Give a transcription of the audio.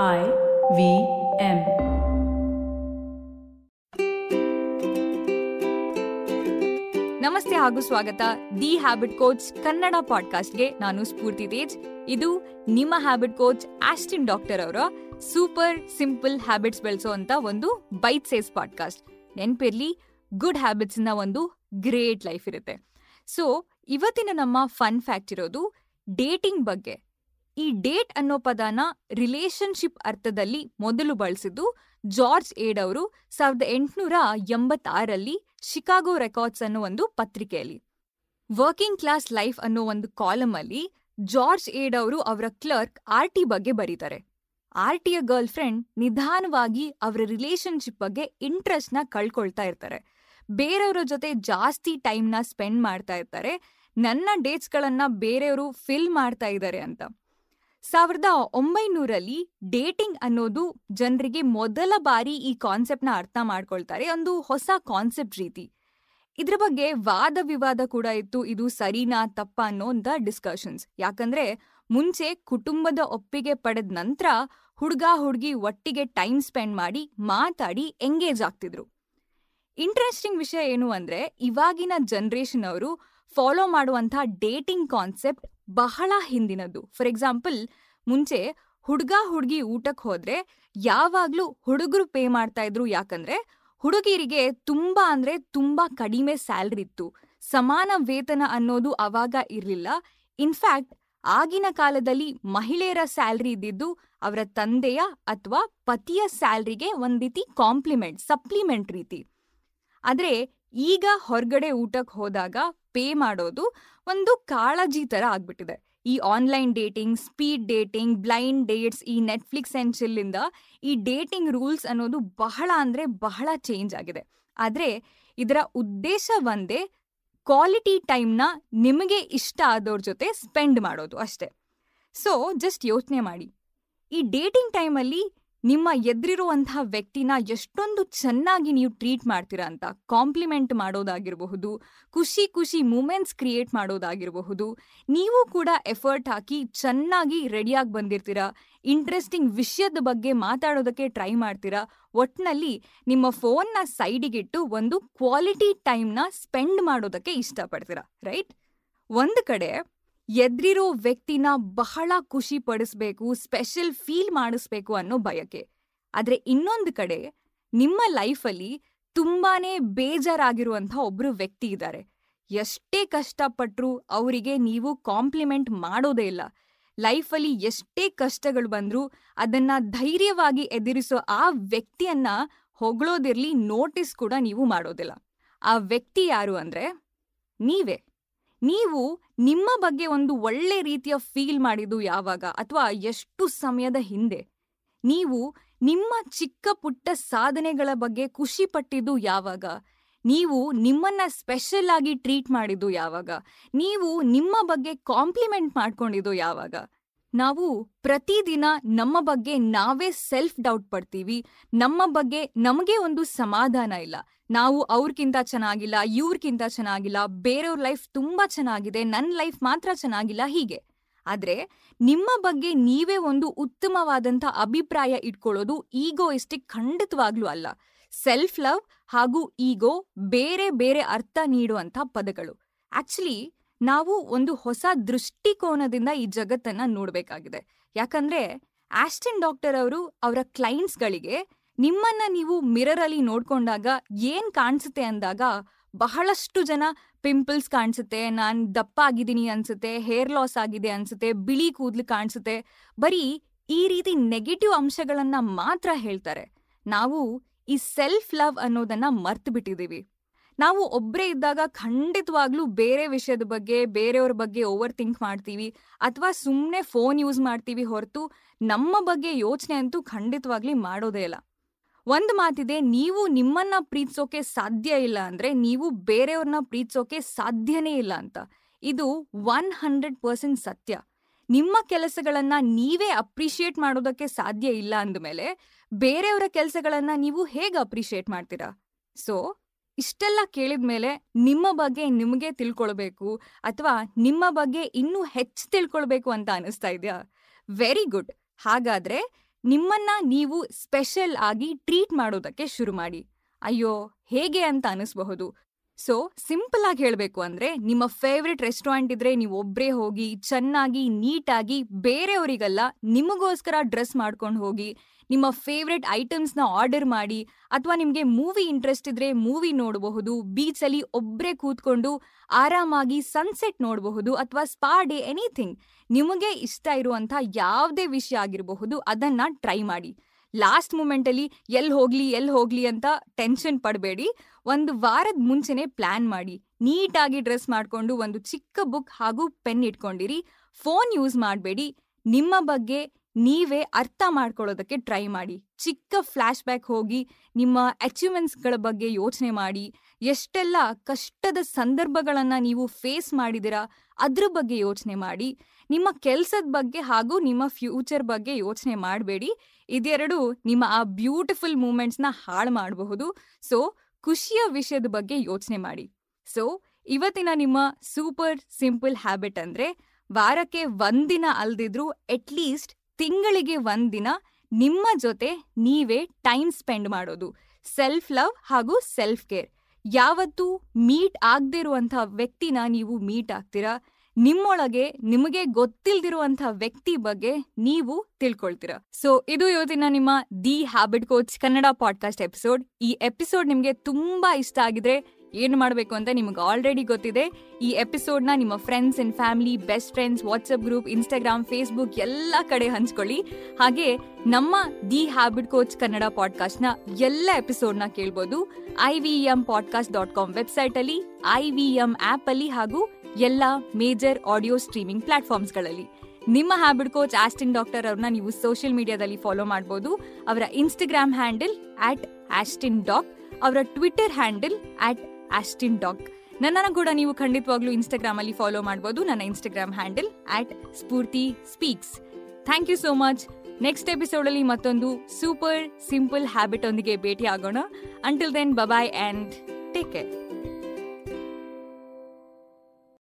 I V M. ನಮಸ್ತೆ ಹಾಗೂ ಸ್ವಾಗತ. ದಿ ಹ್ಯಾಬಿಟ್ ಕೋಚ್ ಕನ್ನಡ ಪಾಡ್ಕಾಸ್ಟ್ಗೆ ನಾನು ಸ್ಫೂರ್ತಿ ತೇಜ್. ಇದು ನಿಮ್ಮ ಹ್ಯಾಬಿಟ್ ಕೋಚ್ ಆಸ್ಟಿನ್ ಡಾಕ್ಟರ್ ಅವರ ಸೂಪರ್ ಸಿಂಪಲ್ ಹ್ಯಾಬಿಟ್ಸ್ ಬೆಳೆಸೋ ಅಂತ ಒಂದು ಬೈಟ್ ಸೇಸ್ ಪಾಡ್ಕಾಸ್ಟ್. ನೆನ್ಪಿರ್ಲಿ, ಗುಡ್ ಹ್ಯಾಬಿಟ್ಸ್ನ ಒಂದು ಗ್ರೇಟ್ ಲೈಫ್ ಇರುತ್ತೆ. ಸೊ, ಇವತ್ತಿನ ನಮ್ಮ ಫನ್ ಫ್ಯಾಕ್ಟ್ ಇರೋದು ಡೇಟಿಂಗ್ ಬಗ್ಗೆ. ಈ ಡೇಟ್ ಅನ್ನೋ ಪದನ ರಿಲೇಶನ್ಶಿಪ್ ಅರ್ಥದಲ್ಲಿ ಮೊದಲು ಬಳಸಿದ್ದು ಜಾರ್ಜ್ ಏಡ್ ಅವರು ಸಾವಿರದ ಎಂಟುನೂರ ಎಂಬತ್ತಾರಲ್ಲಿ ಶಿಕಾಗೋ ರೆಕಾರ್ಡ್ಸ್ ಅನ್ನೋ ಒಂದು ಪತ್ರಿಕೆಯಲ್ಲಿ. ವರ್ಕಿಂಗ್ ಕ್ಲಾಸ್ ಲೈಫ್ ಅನ್ನೋ ಒಂದು ಕಾಲಮ್ ಅಲ್ಲಿ ಜಾರ್ಜ್ ಏಡ್ ಅವರು ಅವರ ಕ್ಲರ್ಕ್ ಆರ್ ಟಿ ಬಗ್ಗೆ ಬರೀತಾರೆ. ಆರ್ ಟಿಯ ಗರ್ಲ್ ಫ್ರೆಂಡ್ ನಿಧಾನವಾಗಿ ಅವರ ರಿಲೇಶನ್ಶಿಪ್ ಬಗ್ಗೆ ಇಂಟ್ರೆಸ್ಟ್ನ ಕಳ್ಕೊಳ್ತಾ ಇರ್ತಾರೆ. ಬೇರೆಯವರ ಜೊತೆ ಜಾಸ್ತಿ ಟೈಮ್ನ ಸ್ಪೆಂಡ್ ಮಾಡ್ತಾ ಇರ್ತಾರೆ. ನನ್ನ ಡೇಟ್ಸ್ಗಳನ್ನ ಬೇರೆಯವರು ಫಿಲ್ ಮಾಡ್ತಾ ಇದ್ದಾರೆ ಅಂತ. ಸಾವಿರದ ಒಂಬೈನೂರಲ್ಲಿ ಡೇಟಿಂಗ್ ಅನ್ನೋದು ಜನರಿಗೆ ಮೊದಲ ಬಾರಿ ಈ ಕಾನ್ಸೆಪ್ಟ್ನ ಅರ್ಥ ಮಾಡ್ಕೊಳ್ತಾರೆ, ಒಂದು ಹೊಸ ಕಾನ್ಸೆಪ್ಟ್ ರೀತಿ. ಇದ್ರ ಬಗ್ಗೆ ವಾದ ವಿವಾದ ಕೂಡ ಇತ್ತು, ಇದು ಸರಿನಾ ತಪ್ಪ ಅನ್ನೋಂಥ ಡಿಸ್ಕಷನ್ಸ್. ಯಾಕಂದ್ರೆ ಮುಂಚೆ ಕುಟುಂಬದ ಒಪ್ಪಿಗೆ ಪಡೆದ ನಂತರ ಹುಡುಗ ಹುಡುಗಿ ಒಟ್ಟಿಗೆ ಟೈಮ್ ಸ್ಪೆಂಡ್ ಮಾಡಿ ಮಾತಾಡಿ ಎಂಗೇಜ್ ಆಗ್ತಿದ್ರು. ಇಂಟ್ರೆಸ್ಟಿಂಗ್ ವಿಷಯ ಏನು ಅಂದ್ರೆ ಇವಾಗಿನ ಜನರೇಷನ್ ಅವರು ಫಾಲೋ ಮಾಡುವಂಥ ಡೇಟಿಂಗ್ ಕಾನ್ಸೆಪ್ಟ್ ಬಹಳ ಹಿಂದಿನದ್ದು ಫಾರ್ ಎಕ್ಸಾಂಪಲ್ ಮುಂಚೆ ಹುಡುಗ ಹುಡುಗಿ ಊಟಕ್ಕೆ ಹೋದ್ರೆ ಯಾವಾಗ್ಲೂ ಹುಡುಗರು ಪೇ ಮಾಡ್ತಾ ಇದ್ರು ಯಾಕಂದ್ರೆ ಹುಡುಗಿರಿಗೆ ತುಂಬಾ ಅಂದ್ರೆ ತುಂಬಾ ಕಡಿಮೆ ಸ್ಯಾಲ್ರಿ ಇತ್ತು. ಸಮಾನ ವೇತನ ಅನ್ನೋದು ಅವಾಗ ಇರಲಿಲ್ಲ. ಇನ್ಫ್ಯಾಕ್ಟ್ ಆಗಿನ ಕಾಲದಲ್ಲಿ ಮಹಿಳೆಯರ ಸ್ಯಾಲ್ರಿ ಇದ್ದಿದ್ದು ಅವರ ತಂದೆಯ ಅಥವಾ ಪತಿಯ ಸ್ಯಾಲ್ರಿಗೆ ಒಂದು ರೀತಿ ಕಾಂಪ್ಲಿಮೆಂಟ್ ಸಪ್ಲಿಮೆಂಟ್ ರೀತಿ. ಆದರೆ ಈಗ ಹೊರಗಡೆ ಊಟಕ್ಕೆ ಹೋದಾಗ ಪೇ ಮಾಡೋದು ಒಂದು ಕಾಳಜಿ ತರ ಆಗ್ಬಿಟ್ಟಿದೆ. ಈ online dating, speed dating, blind dates ಈ ನೆಟ್ಫ್ಲಿಕ್ಸ್ ಆ್ಯಂಡ್ ಚಿಲ್ಲಿಂದ ಈ ಡೇಟಿಂಗ್ ರೂಲ್ಸ್ ಅನ್ನೋದು ಬಹಳ ಅಂದ್ರೆ ಬಹಳ ಚೇಂಜ್ ಆಗಿದೆ. ಆದ್ರೆ ಇದರ ಉದ್ದೇಶ ಒಂದೇ, ಕ್ವಾಲಿಟಿ ಟೈಮ್ನ ನಿಮಗೆ ಇಷ್ಟ ಆದವ್ರ ಜೊತೆ ಸ್ಪೆಂಡ್ ಮಾಡೋದು ಅಷ್ಟೇ. ಸೊ, ಜಸ್ಟ್ ಯೋಚನೆ ಮಾಡಿ. ಈ ಡೇಟಿಂಗ್ ಟೈಮಲ್ಲಿ ನಿಮ್ಮ ಎದುರಿರುವಂತಹ ವ್ಯಕ್ತಿನ ಎಷ್ಟೊಂದು ಚೆನ್ನಾಗಿ ನೀವು ಟ್ರೀಟ್ ಮಾಡ್ತೀರಾ ಅಂತ ಕಾಂಪ್ಲಿಮೆಂಟ್ ಮಾಡೋದಾಗಿರಬಹುದು, ಖುಷಿ ಖುಷಿ ಮೂಮೆಂಟ್ಸ್ ಕ್ರಿಯೇಟ್ ಮಾಡೋದಾಗಿರಬಹುದು, ನೀವು ಕೂಡ ಎಫರ್ಟ್ ಹಾಕಿ ಚೆನ್ನಾಗಿ ರೆಡಿಯಾಗಿ ಬಂದಿರ್ತೀರಾ, ಇಂಟ್ರೆಸ್ಟಿಂಗ್ ವಿಷಯದ ಬಗ್ಗೆ ಮಾತಾಡೋದಕ್ಕೆ ಟ್ರೈ ಮಾಡ್ತೀರಾ, ಒಟ್ನಲ್ಲಿ ನಿಮ್ಮ ಫೋನ್ನ ಸೈಡಿಗಿಟ್ಟು ಒಂದು ಕ್ವಾಲಿಟಿ ಟೈಮ್ನ ಸ್ಪೆಂಡ್ ಮಾಡೋದಕ್ಕೆ ಇಷ್ಟಪಡ್ತೀರಾ, ರೈಟ್? ಒಂದು ಕಡೆ ಎದ್ರಿರೋ ವ್ಯಕ್ತಿನ ಬಹಳ ಖುಷಿ ಪಡಿಸ್ಬೇಕು ಸ್ಪೆಷಲ್ ಫೀಲ್ ಮಾಡಿಸ್ಬೇಕು ಅನ್ನೋ ಬಯಕೆ. ಆದ್ರೆ ಇನ್ನೊಂದು ಕಡೆ ನಿಮ್ಮ ಲೈಫಲ್ಲಿ ತುಂಬಾನೇ ಬೇಜಾರಾಗಿರುವಂಥ ಒಬ್ಬರು ವ್ಯಕ್ತಿ ಇದ್ದಾರೆ ಎಷ್ಟೇ ಕಷ್ಟಪಟ್ಟರು ಅವರಿಗೆ ನೀವು ಕಾಂಪ್ಲಿಮೆಂಟ್ ಮಾಡೋದೇ ಇಲ್ಲ. ಲೈಫಲ್ಲಿ ಎಷ್ಟೇ ಕಷ್ಟಗಳು ಬಂದರೂ ಅದನ್ನ ಧೈರ್ಯವಾಗಿ ಎದುರಿಸೋ ಆ ವ್ಯಕ್ತಿಯನ್ನ ಹೊಗಳೋದಿರಲಿ ನೋಟಿಸ್ ಕೂಡ ನೀವು ಮಾಡೋದಿಲ್ಲ. ಆ ವ್ಯಕ್ತಿ ಯಾರು ಅಂದ್ರೆ ನೀವೇ. ನೀವು ನಿಮ್ಮ ಬಗ್ಗೆ ಒಂದು ಒಳ್ಳೆ ರೀತಿಯ ಫೀಲ್ ಮಾಡಿದ್ದು ಯಾವಾಗ ಅಥವಾ ಎಷ್ಟು ಸಮಯದ ಹಿಂದೆ? ನೀವು ನಿಮ್ಮ ಚಿಕ್ಕ ಪುಟ್ಟ ಸಾಧನೆಗಳ ಬಗ್ಗೆ ಖುಷಿ ಪಟ್ಟಿದ್ದು ಯಾವಾಗ? ನೀವು ನಿಮ್ಮನ್ನ ಸ್ಪೆಷಲ್ ಆಗಿ ಟ್ರೀಟ್ ಮಾಡಿದ್ದು ಯಾವಾಗ? ನೀವು ನಿಮ್ಮ ಬಗ್ಗೆ ಕಾಂಪ್ಲಿಮೆಂಟ್ ಮಾಡ್ಕೊಂಡಿದ್ದು ಯಾವಾಗ? ನಾವು ಪ್ರತಿದಿನ ನಮ್ಮ ಬಗ್ಗೆ ನಾವೇ ಸೆಲ್ಫ್ ಡೌಟ್ ಪಡ್ತೀವಿ. ನಮ್ಮ ಬಗ್ಗೆ ನಮಗೆ ಒಂದು ಸಮಾಧಾನ ಇಲ್ಲ. ನಾವು ಅವ್ರಿಗಿಂತ ಚೆನ್ನಾಗಿಲ್ಲ ಇವ್ರಿಗಿಂತ ಚೆನ್ನಾಗಿಲ್ಲ, ಬೇರೆಯವ್ರ ಲೈಫ್ ತುಂಬಾ ಚೆನ್ನಾಗಿದೆ ನನ್ನ ಲೈಫ್ ಮಾತ್ರ ಚೆನ್ನಾಗಿಲ್ಲ ಹೀಗೆ. ಆದ್ರೆ ನಿಮ್ಮ ಬಗ್ಗೆ ನೀವೇ ಒಂದು ಉತ್ತಮವಾದಂಥ ಅಭಿಪ್ರಾಯ ಇಟ್ಕೊಳ್ಳೋದು ಈಗೋಯಿಸ್ಟಿಕ್ ಖಂಡಿತವಾಗ್ಲೂ ಅಲ್ಲ. ಸೆಲ್ಫ್ ಲವ್ ಹಾಗೂ ಈಗೋ ಬೇರೆ ಬೇರೆ ಅರ್ಥ ನೀಡುವಂಥ ಪದಗಳು. ಆಕ್ಚುಲಿ ನಾವು ಒಂದು ಹೊಸ ದೃಷ್ಟಿಕೋನದಿಂದ ಈ ಜಗತ್ತನ್ನ ನೋಡ್ಬೇಕಾಗಿದೆ. ಯಾಕಂದ್ರೆ ಆಸ್ಟಿನ್ ಡಾಕ್ಟರ್ ಅವರು ಅವರ ಕ್ಲೈಂಟ್ಸ್ಗಳಿಗೆ ನಿಮ್ಮನ್ನ ನೀವು ಮಿರರ್ ಅಲ್ಲಿ ನೋಡ್ಕೊಂಡಾಗ ಏನ್ ಕಾಣಿಸುತ್ತೆ ಅಂದಾಗ ಬಹಳಷ್ಟು ಜನ ಪಿಂಪಲ್ಸ್ ಕಾಣಿಸುತ್ತೆ, ನಾನ್ ದಪ್ಪ ಆಗಿದ್ದೀನಿ ಅನ್ಸುತ್ತೆ, ಹೇರ್ ಲಾಸ್ ಆಗಿದೆ ಅನ್ಸುತ್ತೆ, ಬಿಳಿ ಕೂದಲು ಕಾಣಿಸುತ್ತೆ. ಬರೀ ಈ ರೀತಿ ನೆಗೆಟಿವ್ ಅಂಶಗಳನ್ನ ಮಾತ್ರ ಹೇಳ್ತಾರೆ. ನಾವು ಈ ಸೆಲ್ಫ್ ಲವ್ ಅನ್ನೋದನ್ನ ಮರ್ತು ಬಿಟ್ಟಿದೀವಿ ನಾವು ಒಬ್ಬರೇ ಇದ್ದಾಗ ಖಂಡಿತವಾಗ್ಲೂ ಬೇರೆ ವಿಷಯದ ಬಗ್ಗೆ, ಬೇರೆಯವ್ರ ಬಗ್ಗೆ ಓವರ್ ಥಿಂಕ್ ಮಾಡ್ತೀವಿ ಅಥವಾ ಸುಮ್ಮನೆ ಫೋನ್ ಯೂಸ್ ಮಾಡ್ತೀವಿ ಹೊರತು ನಮ್ಮ ಬಗ್ಗೆ ಯೋಚನೆ ಅಂತೂ ಖಂಡಿತವಾಗ್ಲಿ ಮಾಡೋದೇ ಇಲ್ಲ. ಒಂದು ಮಾತಿದೆ, ನೀವು ನಿಮ್ಮನ್ನ ಪ್ರೀತಿಸೋಕೆ ಸಾಧ್ಯ ಇಲ್ಲ ಅಂದ್ರೆ ನೀವು ಬೇರೆಯವ್ರನ್ನ ಪ್ರೀತಿಸೋಕೆ ಸಾಧ್ಯನೇ ಇಲ್ಲ ಅಂತ. ಇದು ಒನ್ ಹಂಡ್ರೆಡ್ ಪರ್ಸೆಂಟ್ ಸತ್ಯ. ನಿಮ್ಮ ಕೆಲಸಗಳನ್ನ ನೀವೇ ಅಪ್ರಿಷಿಯೇಟ್ ಮಾಡೋದಕ್ಕೆ ಸಾಧ್ಯ ಇಲ್ಲ ಅಂದಮೇಲೆ ಬೇರೆಯವರ ಕೆಲಸಗಳನ್ನ ನೀವು ಹೇಗೆ ಅಪ್ರಿಷಿಯೇಟ್ ಮಾಡ್ತೀರಾ? ಸೊ ಇಷ್ಟೆಲ್ಲ ಕೇಳಿದ್ಮೇಲೆ ನಿಮ್ಮ ಬಗ್ಗೆ ನಿಮಗೆ ತಿಳ್ಕೊಳ್ಬೇಕು ಅಥವಾ ನಿಮ್ಮ ಬಗ್ಗೆ ಇನ್ನೂ ಹೆಚ್ಚು ತಿಳ್ಕೊಳ್ಬೇಕು ಅಂತ ಅನಿಸ್ತಾ ಇದೆಯಾ? ವೆರಿ ಗುಡ್ ಹಾಗಾದ್ರೆ ನಿಮ್ಮನ್ನ ನೀವು ಸ್ಪೆಷಲ್ ಆಗಿ ಟ್ರೀಟ್ ಮಾಡೋದಕ್ಕೆ ಶುರು ಮಾಡಿ. ಅಯ್ಯೋ, ಹೇಗೆ ಅಂತ ಅನಿಸ್ಬಹುದು? ಸೊ ಸಿಂಪಲ್ ಆಗಿ ಹೇಳಬೇಕು ಅಂದ್ರೆ ನಿಮ್ಮ ಫೇವ್ರೆಟ್ ರೆಸ್ಟೋರೆಂಟ್ ಇದ್ರೆ ನೀವು ಒಬ್ಬರೇ ಹೋಗಿ ಚೆನ್ನಾಗಿ ನೀಟಾಗಿ ಬೇರೆಯವರಿಗೆಲ್ಲ, ನಿಮಗೋಸ್ಕರ ಡ್ರೆಸ್ ಮಾಡ್ಕೊಂಡು ಹೋಗಿ, ನಿಮ್ಮ ಫೇವ್ರೆಟ್ ಐಟಮ್ಸ್ನ ಆರ್ಡರ್ ಮಾಡಿ ಅಥವಾ ನಿಮಗೆ ಮೂವಿ ಇಂಟ್ರೆಸ್ಟ್ ಇದ್ರೆ ಮೂವಿ ನೋಡಬಹುದು ಬೀಚಲ್ಲಿ ಒಬ್ಬರೇ ಕೂತ್ಕೊಂಡು ಆರಾಮಾಗಿ ಸನ್ಸೆಟ್ ನೋಡಬಹುದು ಅಥವಾ ಸ್ಪಾ ಡೇ ಎನಿಥಿಂಗ್ ನಿಮಗೆ ಇಷ್ಟ ಇರುವಂಥ ಯಾವುದೇ ವಿಷಯ ಆಗಿರಬಹುದು, ಅದನ್ನ ಟ್ರೈ ಮಾಡಿ. ಲಾಸ್ಟ್ ಮೂಮೆಂಟಲ್ಲಿ ಎಲ್ಲಿ ಹೋಗ್ಲಿ ಎಲ್ಲಿ ಹೋಗ್ಲಿ ಅಂತ ಟೆನ್ಷನ್ ಪಡಬೇಡಿ. ಒಂದು ವಾರದ ಮುಂಚೆನೆ ಪ್ಲಾನ್ ಮಾಡಿ. ನೀಟಾಗಿ ಡ್ರೆಸ್ ಮಾಡಿಕೊಂಡು ಒಂದು ಚಿಕ್ಕ ಬುಕ್ ಹಾಗೂ ಪೆನ್ ಇಟ್ಕೊಂಡಿರಿ. ಫೋನ್ ಯೂಸ್ ಮಾಡಬೇಡಿ. ನಿಮ್ಮ ಬಗ್ಗೆ ನೀವೇ ಅರ್ಥ ಮಾಡ್ಕೊಳ್ಳೋದಕ್ಕೆ ಟ್ರೈ ಮಾಡಿ. ಚಿಕ್ಕ ಫ್ಲ್ಯಾಶ್ ಬ್ಯಾಕ್ ಹೋಗಿ ನಿಮ್ಮ ಅಚೀವ್ಮೆಂಟ್ಸ್ಗಳ ಬಗ್ಗೆ ಯೋಚನೆ ಮಾಡಿ. ಎಷ್ಟೆಲ್ಲ ಕಷ್ಟದ ಸಂದರ್ಭಗಳನ್ನು ನೀವು ಫೇಸ್ ಮಾಡಿದಿರಾ ಅದ್ರ ಬಗ್ಗೆ ಯೋಚನೆ ಮಾಡಿ. ನಿಮ್ಮ ಕೆಲಸದ ಬಗ್ಗೆ ಹಾಗೂ ನಿಮ್ಮ ಫ್ಯೂಚರ್ ಬಗ್ಗೆ ಯೋಚನೆ ಮಾಡಬೇಡಿ. ಇದೆರಡು ನಿಮ್ಮ ಆ ಬ್ಯೂಟಿಫುಲ್ ಮೂಮೆಂಟ್ಸ್ನ ಹಾಳು ಮಾಡಬಹುದು. ಸೊ, ಖುಷಿಯ ವಿಷಯದ ಬಗ್ಗೆ ಯೋಚನೆ ಮಾಡಿ. ಸೊ, ಇವತ್ತಿನ ನಿಮ್ಮ ಸೂಪರ್ ಸಿಂಪಲ್ ಹ್ಯಾಬಿಟ್ ಅಂದ್ರೆ ವಾರಕ್ಕೆ ಒಂದಿನ ಅಲ್ದಿದ್ರು ಅಟ್ಲೀಸ್ಟ್ ತಿಂಗಳಿಗೆ ಒಂದಿನ ನಿಮ್ಮ ಜೊತೆ ನೀವೇ ಟೈಮ್ ಸ್ಪೆಂಡ್ ಮಾಡೋದು. ಸೆಲ್ಫ್ ಲವ್ ಹಾಗೂ ಸೆಲ್ಫ್ ಕೇರ್. ಯಾವತ್ತೂ ಮೀಟ್ ಆಗದೇ ಇರುವಂಥ ವ್ಯಕ್ತಿನ ನೀವು ಮೀಟ್ ಆಗ್ತೀರಾ? ನಿಮ್ಮೊಳಗೆ ನಿಮಗೆ ಗೊತ್ತಿಲ್ದಿರುವಂಥ ವ್ಯಕ್ತಿ ಬಗ್ಗೆ ನೀವು ತಿಳ್ಕೊಳ್ತೀರಾ? ಸೊ ಇದು ಇವತ್ತಿನ ನಿಮ್ಮ the habit coach Kannada podcast episode ಈ ಎಪಿಸೋಡ್ ನಿಮಗೆ ತುಂಬಾ ಇಷ್ಟ ಆಗಿದ್ರೆ ಏನು ಮಾಡಬೇಕು ಅಂತ ನಿಮಗೆ ಆಲ್ರೆಡಿ ಗೊತ್ತಿದೆ. ಈ ಎಪಿಸೋಡ್ನ ನಿಮ್ಮ friends in family best friends WhatsApp group Instagram Facebook ಎಲ್ಲ ಕಡೆ ಹಂಚ್ಕೊಳ್ಳಿ. ಹಾಗೆ ನಮ್ಮ ದಿ ಹ್ಯಾಬಿಟ್ ಕೋಚ್ ಕನ್ನಡ ಪಾಡ್ಕಾಸ್ಟ್ನ ಎಲ್ಲ ಎಪಿಸೋಡ್ನ ಕೇಳ್ಬೋದು. I V M podcast dot com ವೆಬ್ಸೈಟಲ್ಲಿ ಐ ವಿ ಎಂ ಆ್ಯಪಲ್ಲಿ ಹಾಗೂ ಎಲ್ಲ ಮೇಜರ್ ಆಡಿಯೋ ಸ್ಟ್ರೀಮಿಂಗ್ ಪ್ಲಾಟ್ಫಾರ್ಮ್ಸ್ಗಳಲ್ಲಿ ನಿಮ್ಮ ಹ್ಯಾಬಿಟ್ ಕೋಚ್ ಆಸ್ಟಿನ್ ಡಾಕ್ಟರ್ ಅವ್ರನ್ನ ನೀವು ಸೋಷಿಯಲ್ ಮೀಡಿಯಾದಲ್ಲಿ ಫಾಲೋ ಮಾಡ್ಬೋದು. ಅವರ Instagram handle at Austin doc ಅವರ Twitter handle at Austin doc ನನ್ನನ್ನು ಕೂಡ ನೀವು ಖಂಡಿತವಾಗ್ಲೂ ಇನ್ಸ್ಟಾಗ್ರಾಮ್ ಅಲ್ಲಿ ಫಾಲೋ ಮಾಡ್ಬೋದು. ನನ್ನ Instagram handle at Spoorthi speaks thank you so much next episode ಅಲ್ಲಿ ಮತ್ತೊಂದು ಸೂಪರ್ ಸಿಂಪಲ್ ಹ್ಯಾಬಿಟ್ ಒಂದಿಗೆ ಭೇಟಿ ಆಗೋಣ until then bye bye and take care